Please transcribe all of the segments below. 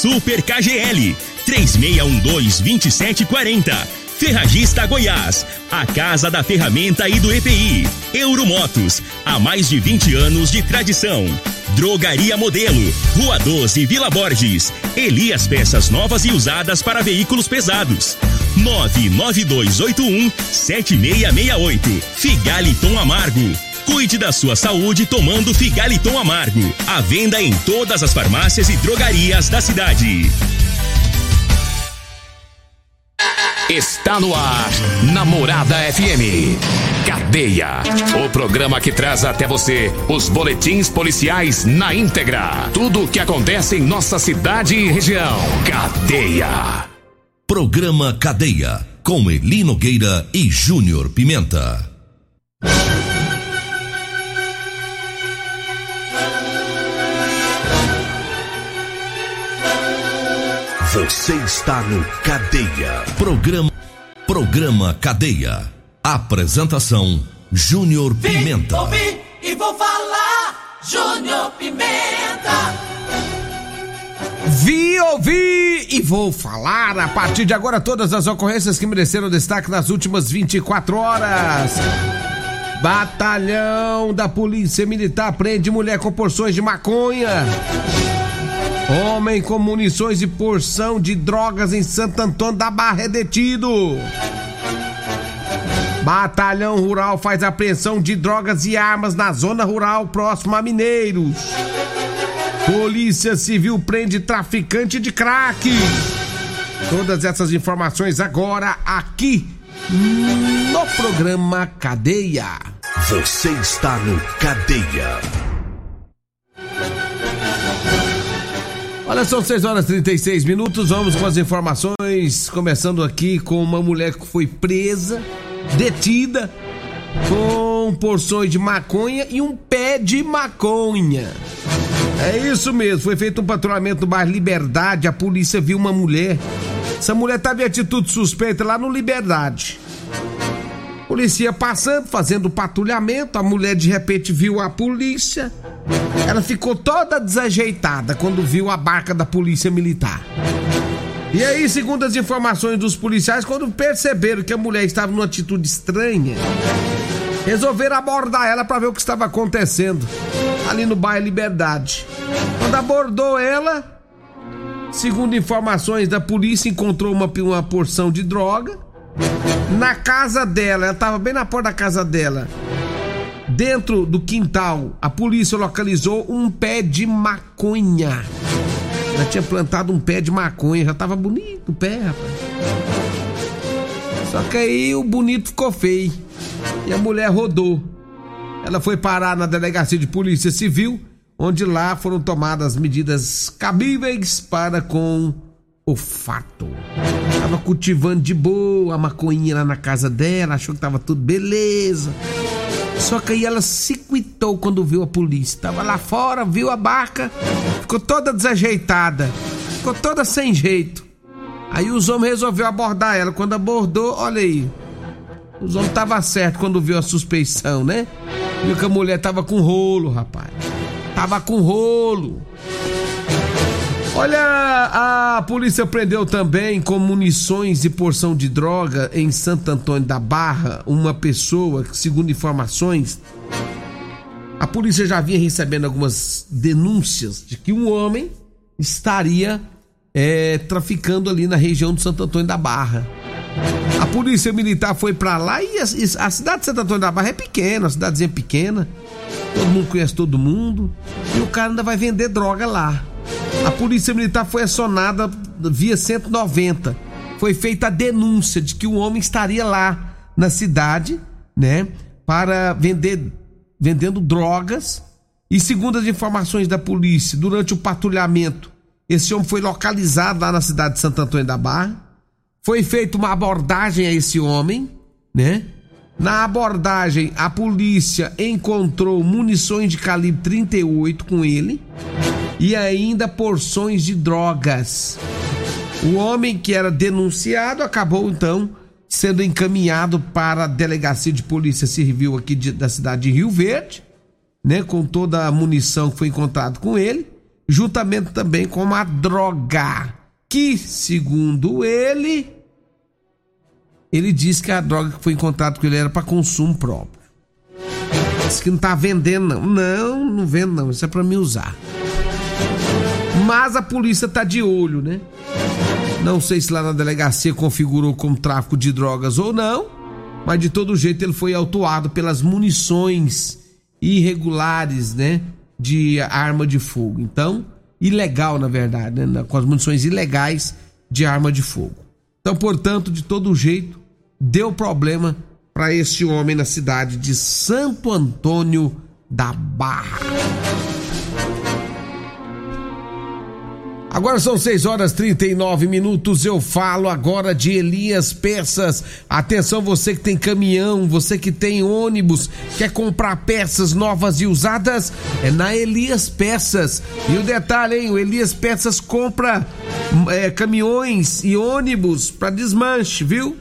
Super KGL 3612-2740. Ferragista Goiás, a casa da ferramenta e do EPI. Euromotos, há mais de 20 anos de tradição. Drogaria Modelo, Rua 12, Vila Borges. Elias Peças novas e usadas para veículos pesados. 99281 7668. Figaliton Amargo. Cuide da sua saúde tomando Figaliton Amargo. A venda em todas as farmácias e drogarias da cidade. Está no ar, Namorada FM. Cadeia. O programa que traz até você os boletins policiais na íntegra. Tudo o que acontece em nossa cidade e região. Cadeia. Programa Cadeia. Com Elino Gueira e Júnior Pimenta. Você está no Cadeia. Programa Programa Cadeia. Apresentação Júnior Pimenta. Vim, ouvi e vou falar Júnior Pimenta. Vi, ouvi e vou falar a partir de agora todas as ocorrências que mereceram destaque nas últimas 24 horas. Batalhão da Polícia Militar prende mulher com porções de maconha. Homem com munições e porção de drogas em Santo Antônio da Barra é detido. Batalhão Rural faz apreensão de drogas e armas na zona rural próxima a Mineiros. Polícia Civil prende traficante de crack. Todas essas informações agora aqui no programa Cadeia. Você está no Cadeia. Olha, são 6 horas e 36 minutos. Vamos com as informações. Começando aqui com uma mulher que foi presa, detida, com porções de maconha e um pé de maconha. É isso mesmo. Foi feito um patrulhamento no bairro Liberdade. A polícia viu uma mulher. Essa mulher estava em atitude suspeita lá no Liberdade. Polícia passando, fazendo patrulhamento. A mulher de repente viu a polícia. Ela ficou toda desajeitada quando viu a barca da polícia militar. E aí, segundo as informações dos policiais, quando perceberam que a mulher estava numa atitude estranha, resolveram abordar ela para ver o que estava acontecendo ali no bairro Liberdade. Quando abordou ela, segundo informações da polícia, encontrou uma, uma porção de droga na casa dela. Ela estava bem na porta da casa dela. Dentro do quintal, a polícia localizou um pé de maconha. Ela tinha plantado um pé de maconha, já tava bonito o pé, rapaz. Só que aí o bonito ficou feio. E a mulher rodou. Ela foi parar na delegacia de polícia civil, onde lá foram tomadas medidas cabíveis para com o fato. Tava cultivando de boa a maconha lá na casa dela, achou que tava tudo beleza. Só que aí ela se quitou quando viu a polícia. Tava lá fora, viu a barca, ficou toda desajeitada, ficou toda sem jeito. Aí os homens resolveram abordar ela. Quando abordou, olha aí. Os homens tava certo quando viu a suspeição, né? Viu que a mulher tava com rolo, rapaz. Tava com rolo. Olha, a polícia prendeu também com munições e porção de droga em Santo Antônio da Barra uma pessoa que, segundo informações, a polícia já vinha recebendo algumas denúncias de que um homem estaria é, traficando ali na região de Santo Antônio da Barra. A polícia militar foi para lá e a, a, cidade de Santo Antônio da Barra é pequena, a cidadezinha pequena, todo mundo conhece todo mundo e o cara ainda vai vender droga lá. A polícia militar foi acionada via 190. Foi feita a denúncia de que o homem estaria lá na cidade, né, para vender vendendo drogas. E segundo as informações da polícia, durante o patrulhamento, esse homem foi localizado lá na cidade de Santo Antônio da Barra. Foi feita uma abordagem a esse homem, né? Na abordagem, a polícia encontrou munições de calibre 38 com ele e ainda porções de drogas. O homem que era denunciado acabou então sendo encaminhado para a delegacia de polícia civil aqui de, da cidade de Rio Verde, né, com toda a munição que foi encontrada com ele, juntamente também com uma droga que, segundo ele, ele disse que a droga que foi encontrada com ele era para consumo próprio. Disse que não tá vendendo, não. Não, não vendo, não. Isso é para me usar. Mas a polícia tá de olho, né? Não sei se lá na delegacia configurou como tráfico de drogas ou não, mas de todo jeito ele foi autuado pelas munições irregulares, né? De arma de fogo. Então, ilegal, na verdade, né? Com as munições ilegais de arma de fogo. Então, portanto, de todo jeito, deu problema para esse homem na cidade de Santo Antônio da Barra. Agora são 6 horas 39 minutos. Eu falo agora de Elias Peças. Atenção, você que tem caminhão, você que tem ônibus, quer comprar peças novas e usadas? É na Elias Peças. E o detalhe, hein? O Elias Peças compra é, caminhões e ônibus para desmanche, viu?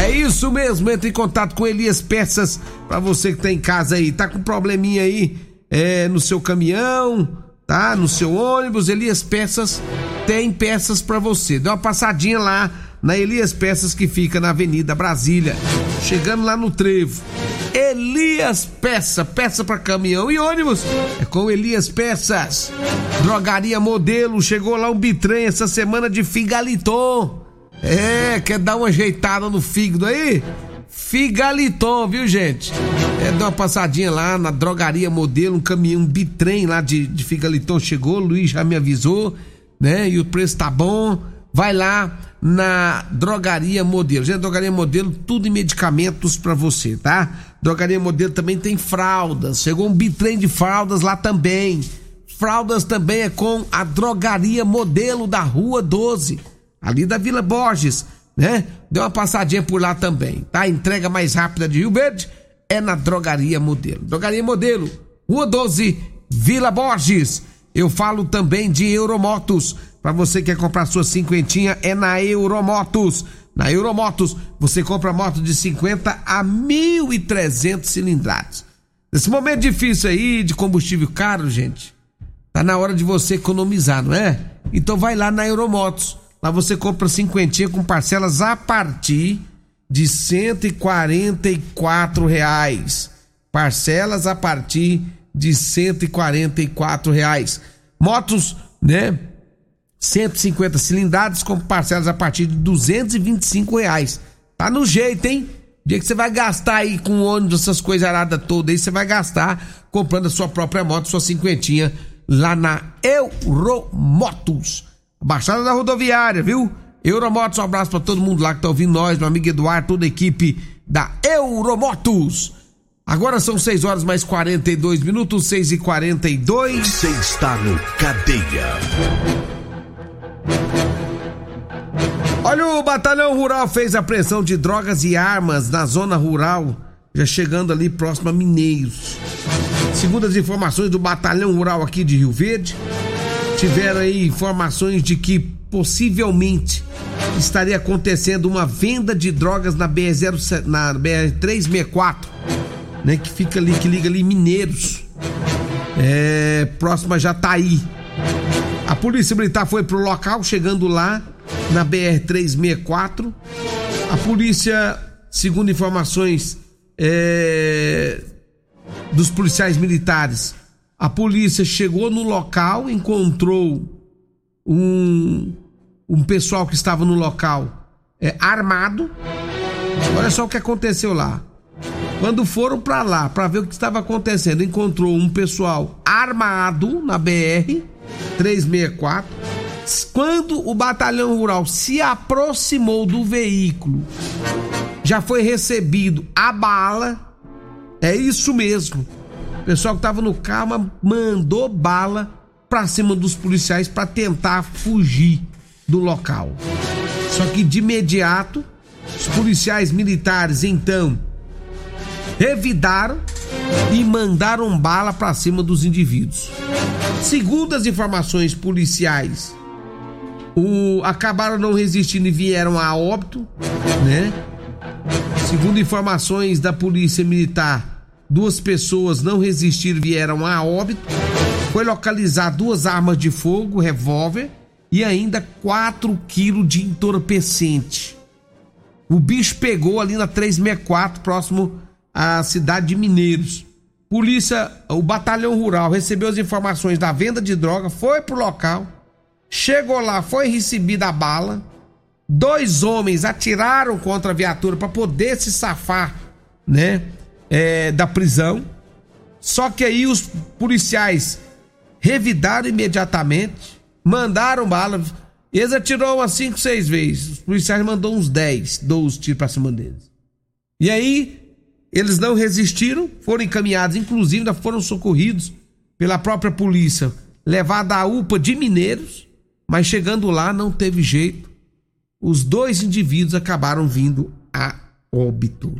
É isso mesmo. Entre em contato com Elias Peças para você que tá em casa aí. Tá com probleminha aí é, no seu caminhão? Tá? No seu ônibus, Elias Peças tem peças para você. Dá uma passadinha lá na Elias Peças que fica na Avenida Brasília, chegando lá no Trevo. Elias Peça, peça para caminhão e ônibus. É com Elias Peças. Drogaria Modelo, chegou lá um bitrem essa semana de figaliton. É, quer dar uma ajeitada no fígado aí? Figaliton, viu, gente? É, dá uma passadinha lá na drogaria modelo, um caminhão, um bitrem lá de, de Figaliton chegou, o Luiz já me avisou, né? E o preço tá bom. Vai lá na drogaria modelo. Gente, drogaria modelo, tudo em medicamentos para você, tá? Drogaria modelo também tem fraldas. Chegou um bitrem de fraldas lá também. Fraldas também é com a drogaria modelo da Rua 12, ali da Vila Borges né? Dê uma passadinha por lá também, tá? A entrega mais rápida de Rio Verde é na Drogaria Modelo. Drogaria Modelo, Rua 12, Vila Borges. Eu falo também de Euromotos. Para você que quer comprar sua cinquentinha, é na Euromotos. Na Euromotos, você compra moto de 50 a 1.300 cilindrados. Nesse momento difícil aí, de combustível caro, gente, tá na hora de você economizar, não é? Então vai lá na Euromotos. Lá você compra cinquentinha com parcelas a partir de cento e quarenta e quatro reais. Parcelas a partir de cento e quarenta e quatro reais. Motos, né? 150 cilindradas com parcelas a partir de 225 reais. Tá no jeito, hein? O dia que você vai gastar aí com ônibus, essas coisas aradas todas aí, você vai gastar comprando a sua própria moto, sua cinquentinha, lá na Euromotos. Baixada da rodoviária, viu? Euromotos, um abraço pra todo mundo lá que tá ouvindo nós, meu amigo Eduardo, toda a equipe da Euromotos. Agora são 6 horas mais 42 minutos, 6 e 42 Você está no Cadeia. Olha, o Batalhão Rural fez a apreensão de drogas e armas na zona rural, já chegando ali próximo a Mineiros. Segundo as informações do Batalhão Rural aqui de Rio Verde, tiveram aí informações de que possivelmente estaria acontecendo uma venda de drogas na BR-0 na BR-364, né, que fica ali que liga ali Mineiros. É, próxima Jataí. A Polícia Militar foi pro local, chegando lá na BR-364. A polícia, segundo informações é, dos policiais militares, a polícia chegou no local, encontrou um, um pessoal que estava no local é, armado. Olha só o que aconteceu lá. Quando foram para lá para ver o que estava acontecendo, encontrou um pessoal armado na BR 364. Quando o batalhão rural se aproximou do veículo, já foi recebido a bala. É isso mesmo pessoal que estava no carro mandou bala para cima dos policiais para tentar fugir do local. Só que de imediato, os policiais militares então revidaram e mandaram bala para cima dos indivíduos. Segundo as informações policiais, o, acabaram não resistindo e vieram a óbito, né? Segundo informações da polícia militar, duas pessoas não resistiram vieram a óbito. foi localizar duas armas de fogo, revólver e ainda 4 quilos de entorpecente. O bicho pegou ali na 364, próximo à cidade de Mineiros. Polícia, o batalhão rural recebeu as informações da venda de droga, foi pro local, chegou lá, foi recebida a bala. Dois homens atiraram contra a viatura para poder se safar, né, é, da prisão. Só que aí os policiais revidaram imediatamente, mandaram bala. Eles atirou umas 5, 6 vezes. Os policiais mandou uns 10, 12 tiros pra cima deles. E aí, eles não resistiram, foram encaminhados, inclusive ainda foram socorridos pela própria polícia, levados à UPA de Mineiros, mas chegando lá não teve jeito. Os dois indivíduos acabaram vindo a óbito.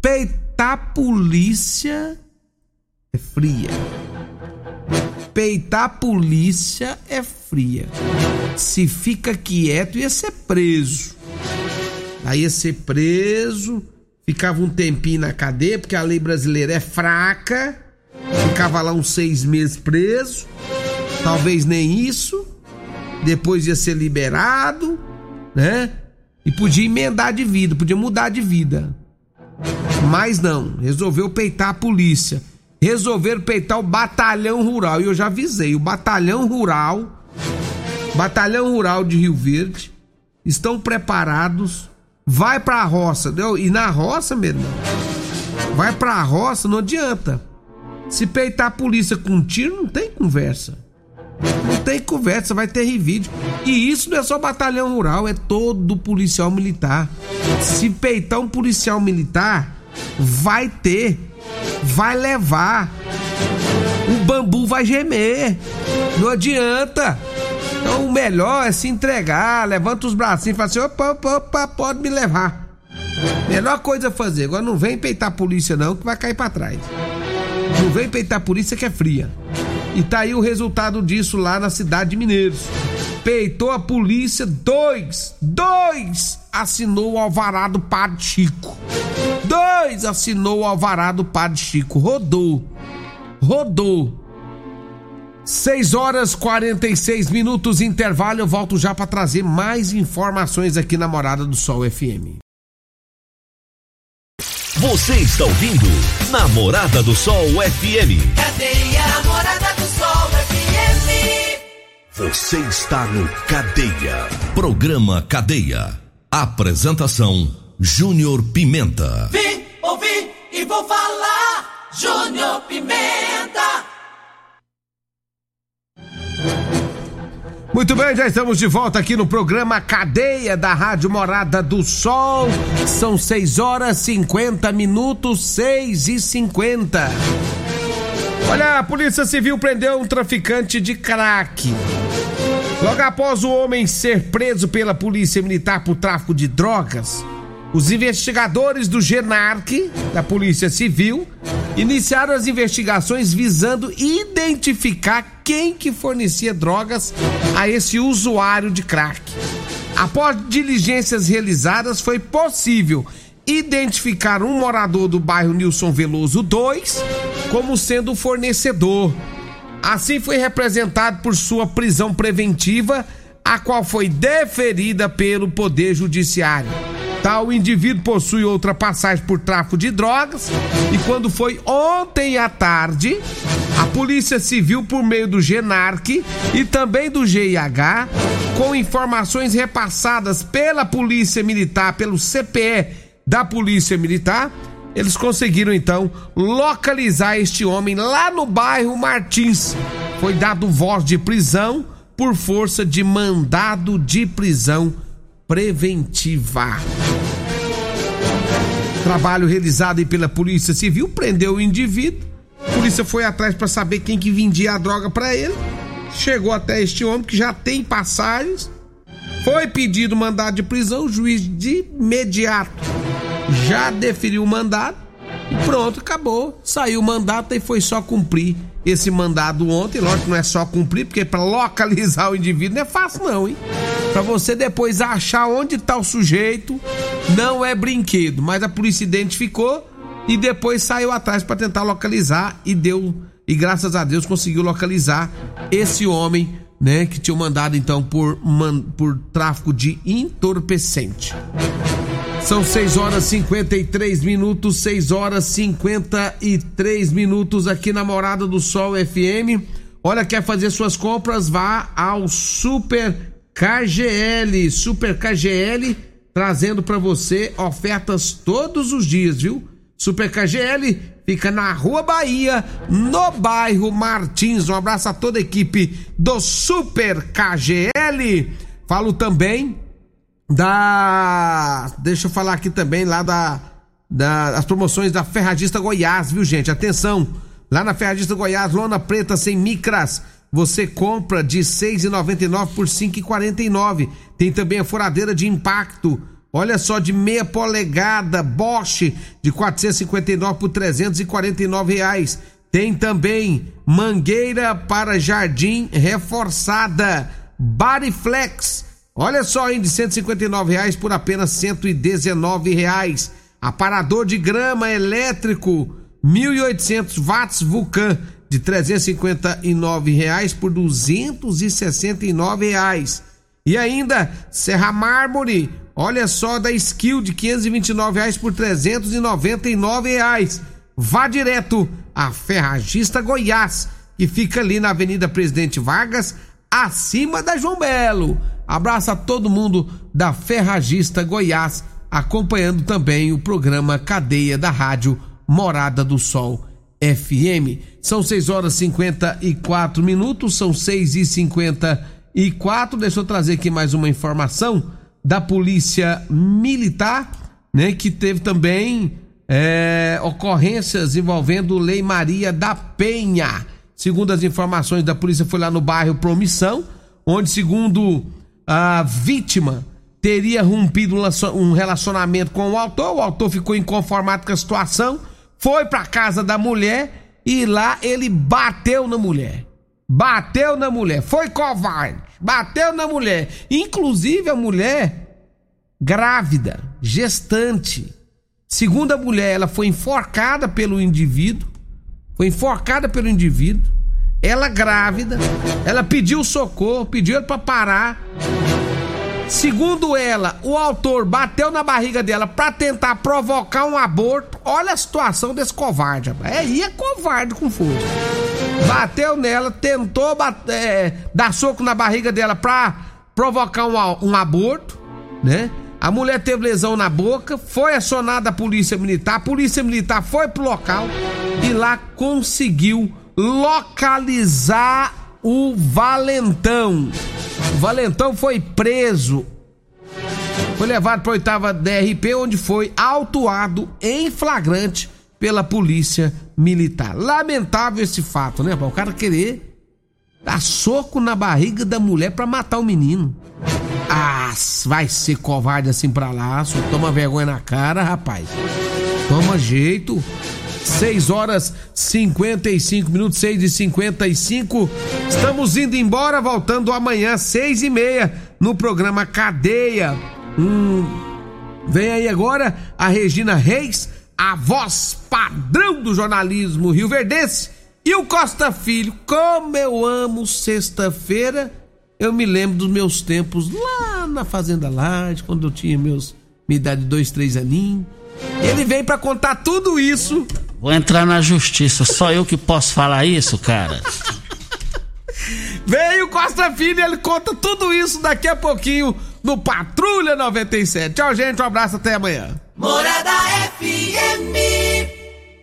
Peitar polícia é fria. Peitar polícia é fria. Se fica quieto, ia ser preso. Aí ia ser preso ficava um tempinho na cadeia, porque a lei brasileira é fraca, ficava lá uns seis meses preso, talvez nem isso, depois ia ser liberado, né? E podia emendar de vida, podia mudar de vida. Mas não, resolveu peitar a polícia. Resolveram peitar o batalhão rural. E eu já avisei, o batalhão rural, batalhão rural de Rio Verde, estão preparados Vai pra roça? E na roça, meu irmão, vai pra roça, não adianta. Se peitar a polícia com tiro, não tem conversa. Não tem conversa, vai ter vídeo. E isso não é só batalhão rural, é todo policial militar. Se peitar um policial militar, vai ter, vai levar. O bambu vai gemer. Não adianta. Então o melhor é se entregar, levanta os bracinhos e fala assim: opa, opa, opa, pode me levar. Melhor coisa a fazer. Agora não vem peitar a polícia, não, que vai cair para trás. Não vem peitar a polícia que é fria. E tá aí o resultado disso lá na cidade de Mineiros. Peitou a polícia, dois, dois assinou o alvará do Padre Chico. Dois assinou o alvará do Padre Chico. Rodou. Rodou. 6 horas 46 minutos intervalo. Eu volto já para trazer mais informações aqui na Morada do Sol FM. Você está ouvindo Namorada do Sol FM. Do Sol FM. Você está no Cadeia. Programa Cadeia. Apresentação: Júnior Pimenta. Vim, ouvi e vou falar. Júnior Pimenta. Muito bem, já estamos de volta aqui no programa Cadeia da Rádio Morada do Sol. São 6 horas 50 minutos, 6 e 50. Olha, a Polícia Civil prendeu um traficante de crack. Logo após o homem ser preso pela Polícia Militar por tráfico de drogas, os investigadores do GENARC, da Polícia Civil, iniciaram as investigações visando identificar quem que fornecia drogas a esse usuário de crack. Após diligências realizadas, foi possível identificar um morador do bairro Nilson Veloso 2 como sendo o fornecedor. Assim foi representado por sua prisão preventiva, a qual foi deferida pelo Poder Judiciário. Tal indivíduo possui outra passagem por tráfico de drogas e quando foi ontem à tarde, a Polícia Civil por meio do GENARC e também do GIH, com informações repassadas pela Polícia Militar, pelo CPE da Polícia Militar, eles conseguiram então localizar este homem lá no bairro Martins. Foi dado voz de prisão por força de mandado de prisão preventiva. Trabalho realizado pela Polícia Civil prendeu o indivíduo. A polícia foi atrás para saber quem que vendia a droga para ele. Chegou até este homem que já tem passagens. Foi pedido mandado de prisão, o juiz de imediato já deferiu o mandado e pronto, acabou. Saiu o mandato e foi só cumprir esse mandado ontem. Lógico não é só cumprir, porque para localizar o indivíduo não é fácil, não, hein? Para você depois achar onde está o sujeito, não é brinquedo. Mas a polícia identificou e depois saiu atrás para tentar localizar e deu e graças a Deus conseguiu localizar esse homem, né, que tinha mandado então por, man, por tráfico de entorpecente. São 6 horas 53 minutos, 6 horas 53 minutos aqui na Morada do Sol FM. Olha, quer fazer suas compras? Vá ao Super KGL. Super KGL trazendo para você ofertas todos os dias, viu? Super KGL fica na Rua Bahia, no bairro Martins. Um abraço a toda a equipe do Super KGL. Falo também da. Deixa eu falar aqui também lá da, da das promoções da Ferragista Goiás, viu, gente? Atenção! Lá na Ferragista Goiás, lona preta sem micras, você compra de R$ 6,99 por R$ 5,49. Tem também a furadeira de impacto. Olha só, de meia polegada Bosch de 459 por 349 reais. Tem também mangueira para jardim reforçada Bariflex. Olha só, hein, de 159 reais por apenas 119 reais. Aparador de grama elétrico 1.800 watts Vulcan de 359 reais por 269 reais. E ainda Serra Mármore, olha só da Skill de 529 reais por 399 reais. Vá direto a Ferragista Goiás, que fica ali na Avenida Presidente Vargas, acima da João Belo. Abraço a todo mundo da Ferragista Goiás, acompanhando também o programa Cadeia da Rádio Morada do Sol FM. São 6 horas e 54 minutos, são 6 e 54 Deixa eu trazer aqui mais uma informação da Polícia Militar, né? Que teve também é, ocorrências envolvendo Lei Maria da Penha. Segundo as informações da polícia, foi lá no bairro Promissão, onde, segundo a vítima, teria rompido um relacionamento com o autor. O autor ficou inconformado com a situação foi pra casa da mulher e lá ele bateu na mulher. Bateu na mulher, foi covarde, bateu na mulher. Inclusive a mulher grávida, gestante. Segundo a mulher, ela foi enforcada pelo indivíduo. Foi enforcada pelo indivíduo. Ela grávida, ela pediu socorro, pediu para parar. Segundo ela, o autor bateu na barriga dela para tentar provocar um aborto. Olha a situação desse covarde. É, e é covarde com força. Bateu nela, tentou é, dar soco na barriga dela para provocar um, um aborto, né? A mulher teve lesão na boca, foi acionada a polícia militar, a polícia militar foi pro local e lá conseguiu localizar o valentão. O Valentão foi preso. Foi levado para oitava DRP, onde foi autuado em flagrante pela polícia militar. Lamentável esse fato, né? O cara querer dar soco na barriga da mulher para matar o menino. Ah, vai ser covarde assim pra lá, só toma vergonha na cara, rapaz. Toma jeito. 6 horas 55 minutos, 6 e 55 Estamos indo embora, voltando amanhã, 6 e meia, no programa Cadeia. Hum, vem aí agora a Regina Reis, a voz padrão do jornalismo Rio Verdense. E o Costa Filho, como eu amo sexta-feira, eu me lembro dos meus tempos lá na Fazenda Laje, quando eu tinha meus, minha idade de dois, três aninhos. Ele vem para contar tudo isso Vou entrar na justiça, só eu que posso falar isso, cara. Veio Costa Filho, ele conta tudo isso daqui a pouquinho no Patrulha 97. Tchau, gente, um abraço, até amanhã. Morada FM.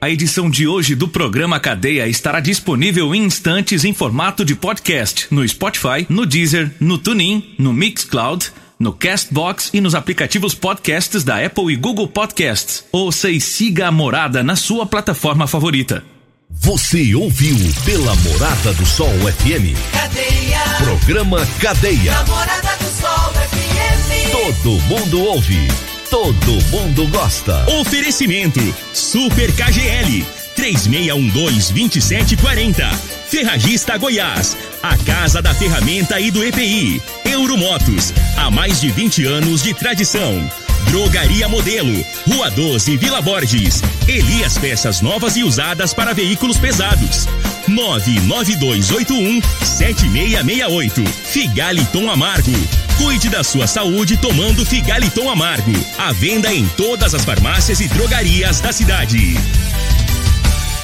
A edição de hoje do programa Cadeia estará disponível em instantes em formato de podcast no Spotify, no Deezer, no TuneIn, no Mixcloud no Castbox e nos aplicativos podcasts da Apple e Google Podcasts. Ouça e siga a Morada na sua plataforma favorita. Você ouviu pela Morada do Sol FM. Cadeia. Programa Cadeia. Morada do Sol FM. Todo mundo ouve. Todo mundo gosta. Oferecimento Super KGL 3612-2740. Ferragista Goiás, a casa da ferramenta e do EPI. Euromotos, há mais de 20 anos de tradição. Drogaria Modelo, Rua 12, Vila Borges. Elias Peças Novas e Usadas para Veículos Pesados. 99281 7668. Figaliton Amargo. Cuide da sua saúde tomando Figaliton Amargo. A venda em todas as farmácias e drogarias da cidade.